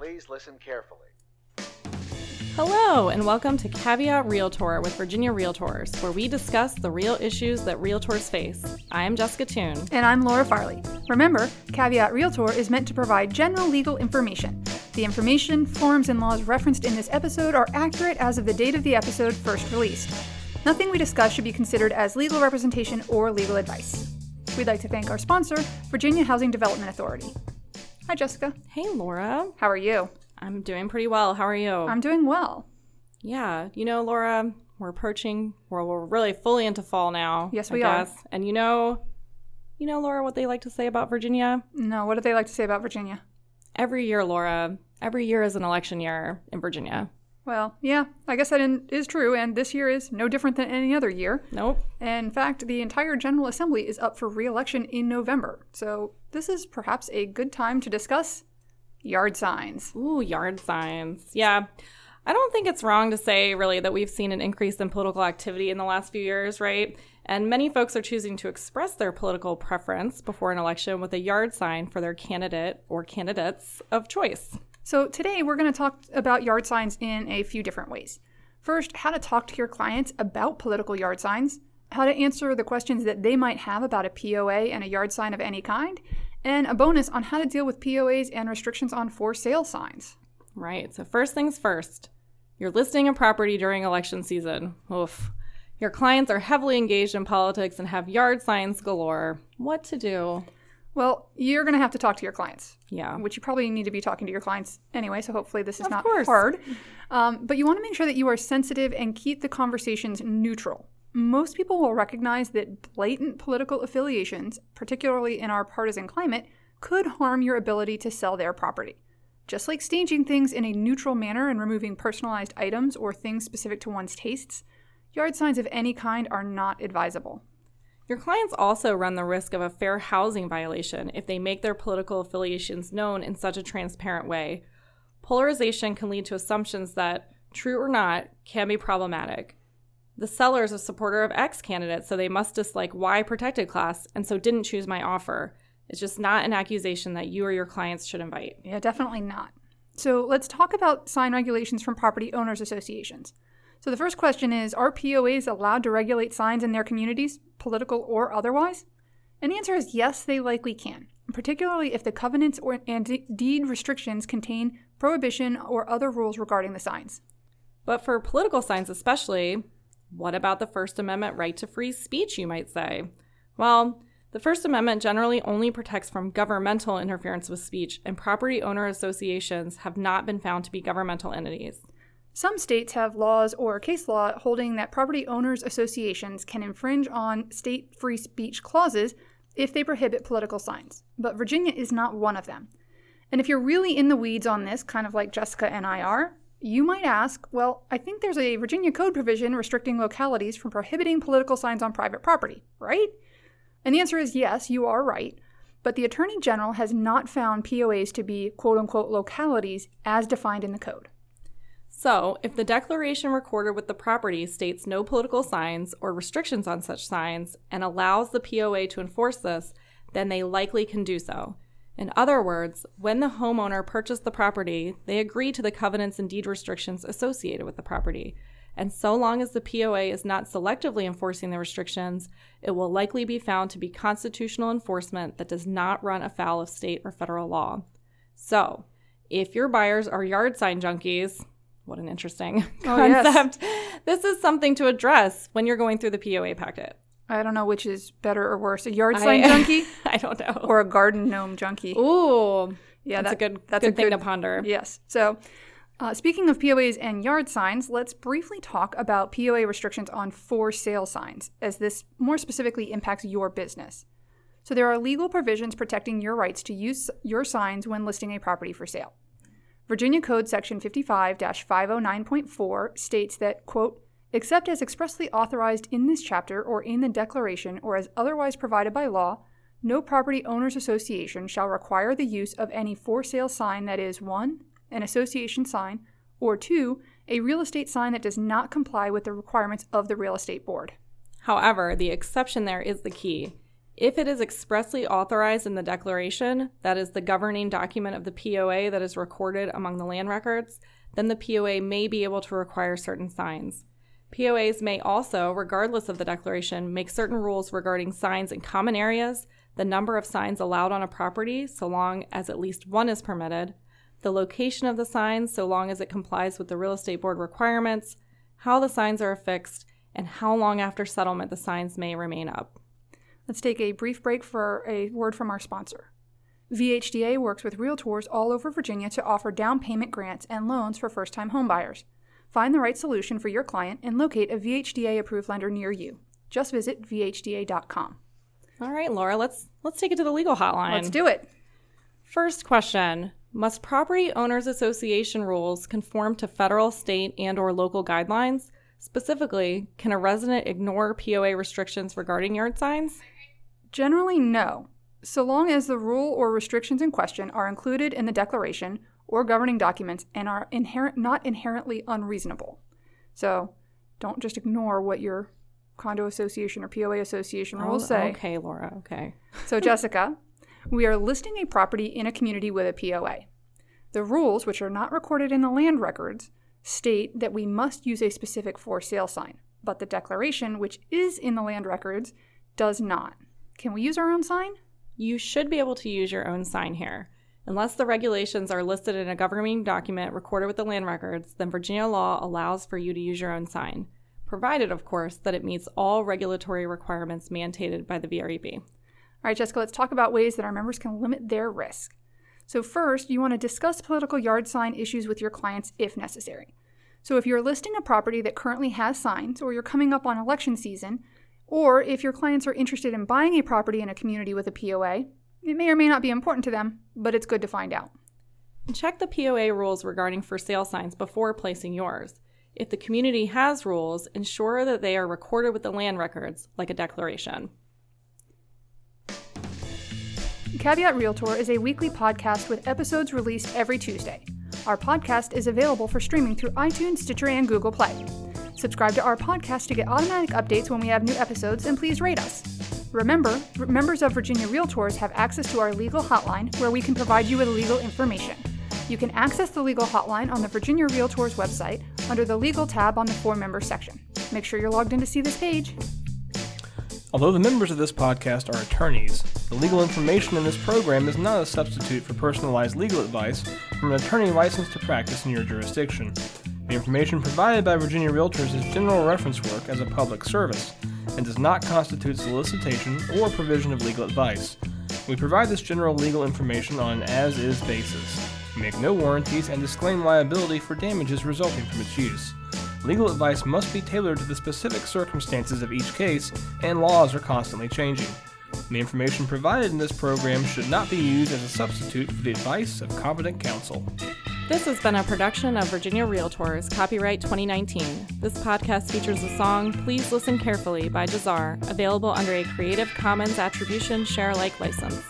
Please listen carefully. Hello, and welcome to Caveat Realtor with Virginia Realtors, where we discuss the real issues that realtors face. I am Jessica Toon. And I'm Laura Farley. Remember, Caveat Realtor is meant to provide general legal information. The information, forms, and laws referenced in this episode are accurate as of the date of the episode first released. Nothing we discuss should be considered as legal representation or legal advice. We'd like to thank our sponsor, Virginia Housing Development Authority. Hi, Jessica. Hey, Laura. How are you? I'm doing pretty well. How are you? I'm doing well. Yeah, you know, Laura, we're approaching. We're, we're really fully into fall now. Yes, I we are. guess. And you know, you know, Laura, what they like to say about Virginia. No, what do they like to say about Virginia? Every year, Laura, every year is an election year in Virginia. Well, yeah, I guess that in- is true, and this year is no different than any other year. Nope. In fact, the entire General Assembly is up for re election in November, so this is perhaps a good time to discuss yard signs. Ooh, yard signs. Yeah. I don't think it's wrong to say, really, that we've seen an increase in political activity in the last few years, right? And many folks are choosing to express their political preference before an election with a yard sign for their candidate or candidates of choice. So, today we're going to talk about yard signs in a few different ways. First, how to talk to your clients about political yard signs, how to answer the questions that they might have about a POA and a yard sign of any kind, and a bonus on how to deal with POAs and restrictions on for sale signs. Right. So, first things first, you're listing a property during election season. Oof. Your clients are heavily engaged in politics and have yard signs galore. What to do? Well, you're going to have to talk to your clients. Yeah. which you probably need to be talking to your clients anyway, so hopefully this is Of not course. hard. Um, but you want to make sure that you are sensitive and keep the conversations neutral. Most people will recognize that blatant political affiliations, particularly in our partisan climate, could harm your ability to sell their property. Just like staging things in a neutral manner and removing personalized items or things specific to one's tastes, yard signs of any kind are not advisable. Your clients also run the risk of a fair housing violation if they make their political affiliations known in such a transparent way. Polarization can lead to assumptions that, true or not, can be problematic. The seller is a supporter of X candidate, so they must dislike Y protected class and so didn't choose my offer. It's just not an accusation that you or your clients should invite. Yeah, definitely not. So let's talk about sign regulations from property owners associations. So the first question is Are POAs allowed to regulate signs in their communities, political or otherwise? And the answer is yes, they likely can, particularly if the covenants or, and de- deed restrictions contain prohibition or other rules regarding the signs. But for political signs, especially, what about the First Amendment right to free speech, you might say? Well, the First Amendment generally only protects from governmental interference with speech, and property owner associations have not been found to be governmental entities. Some states have laws or case law holding that property owners associations can infringe on state free speech clauses if they prohibit political signs, but Virginia is not one of them. And if you're really in the weeds on this, kind of like Jessica and I are, you might ask, well, I think there's a Virginia code provision restricting localities from prohibiting political signs on private property, right? And the answer is yes, you are right. But the Attorney General has not found POAs to be quote unquote localities as defined in the code. So, if the declaration recorded with the property states no political signs or restrictions on such signs and allows the POA to enforce this, then they likely can do so. In other words, when the homeowner purchased the property, they agree to the covenants and deed restrictions associated with the property. And so long as the POA is not selectively enforcing the restrictions, it will likely be found to be constitutional enforcement that does not run afoul of state or federal law. So, if your buyers are yard sign junkies, what an interesting Oh, yes. concept. This is something to address when you're going through the POA packet. I don't know which is better or worse, a yard I- sign junkie I don't know. or a garden gnome junkie. Ooh, yeah, that's that- a good that's good a thing good- to ponder. Yes. So, uh, speaking of POAs and yard signs, let's briefly talk about POA restrictions on for sale signs, as this more specifically impacts your business. So, there are legal provisions protecting your rights to use your signs when listing a property for sale. Virginia Code Section 55 509.4 states that, quote, except as expressly authorized in this chapter or in the declaration or as otherwise provided by law, no property owners association shall require the use of any for sale sign that is 1. an association sign, or 2. a real estate sign that does not comply with the requirements of the real estate board. However, the exception there is the key. If it is expressly authorized in the declaration, that is the governing document of the POA that is recorded among the land records, then the POA may be able to require certain signs. POAs may also, regardless of the declaration, make certain rules regarding signs in common areas, the number of signs allowed on a property, so long as at least one is permitted, the location of the signs, so long as it complies with the real estate board requirements, how the signs are affixed, and how long after settlement the signs may remain up. Let's take a brief break for a word from our sponsor. VHDA works with realtors all over Virginia to offer down payment grants and loans for first time homebuyers. Find the right solution for your client and locate a VHDA approved lender near you. Just visit vhda.com. All right, Laura, let's let's take it to the legal hotline. Let's do it. First question: Must property owners association rules conform to federal, state, and or local guidelines? Specifically, can a resident ignore POA restrictions regarding yard signs? Generally, no, so long as the rule or restrictions in question are included in the declaration or governing documents and are inherent, not inherently unreasonable. So don't just ignore what your condo association or POA association oh, rules Oh, say. Okay, Laura. Okay. So, Jessica, we are listing a property in a community with a POA. The rules, which are not recorded in the land records, state that we must use a specific for sale sign, but the declaration, which is in the land records, does not. Can we use our own sign? You should be able to use your own sign here. Unless the regulations are listed in a governing document recorded with the land records, then Virginia law allows for you to use your own sign, provided, of course, that it meets all regulatory requirements mandated by the VREB. All right, Jessica, let's talk about ways that our members can limit their risk. So, first, you want to discuss political yard sign issues with your clients if necessary. So, if you're listing a property that currently has signs, or you're coming up on election season, or if your clients are interested in buying a property in a community with a POA, it may or may not be important to them, but it's good to find out. Check the POA rules regarding for sale signs before placing yours. If the community has rules, ensure that they are recorded with the land records, like a declaration. Caveat Realtor is a weekly podcast with episodes released every Tuesday. Our podcast is available for streaming through iTunes, Stitcher, and Google Play. Subscribe to our podcast to get automatic updates when we have new episodes, and please rate us. Remember, members of Virginia Realtors have access to our legal hotline where we can provide you with legal information. You can access the legal hotline on the Virginia Realtors website under the Legal tab on the For Members section. Make sure you're logged in to see this page. Although the members of this podcast are attorneys, the legal information in this program is not a substitute for personalized legal advice from an attorney licensed to practice in your jurisdiction. The information provided by Virginia Realtors is general reference work as a public service and does not constitute solicitation or provision of legal advice. We provide this general legal information on an as is basis. We make no warranties and disclaim liability for damages resulting from its use. Legal advice must be tailored to the specific circumstances of each case, and laws are constantly changing. The information provided in this program should not be used as a substitute for the advice of competent counsel. This has been a production of Virginia Realtors, copyright 2019. This podcast features the song Please Listen Carefully by Jahzzar, available under a Creative Commons Attribution Share Alike license.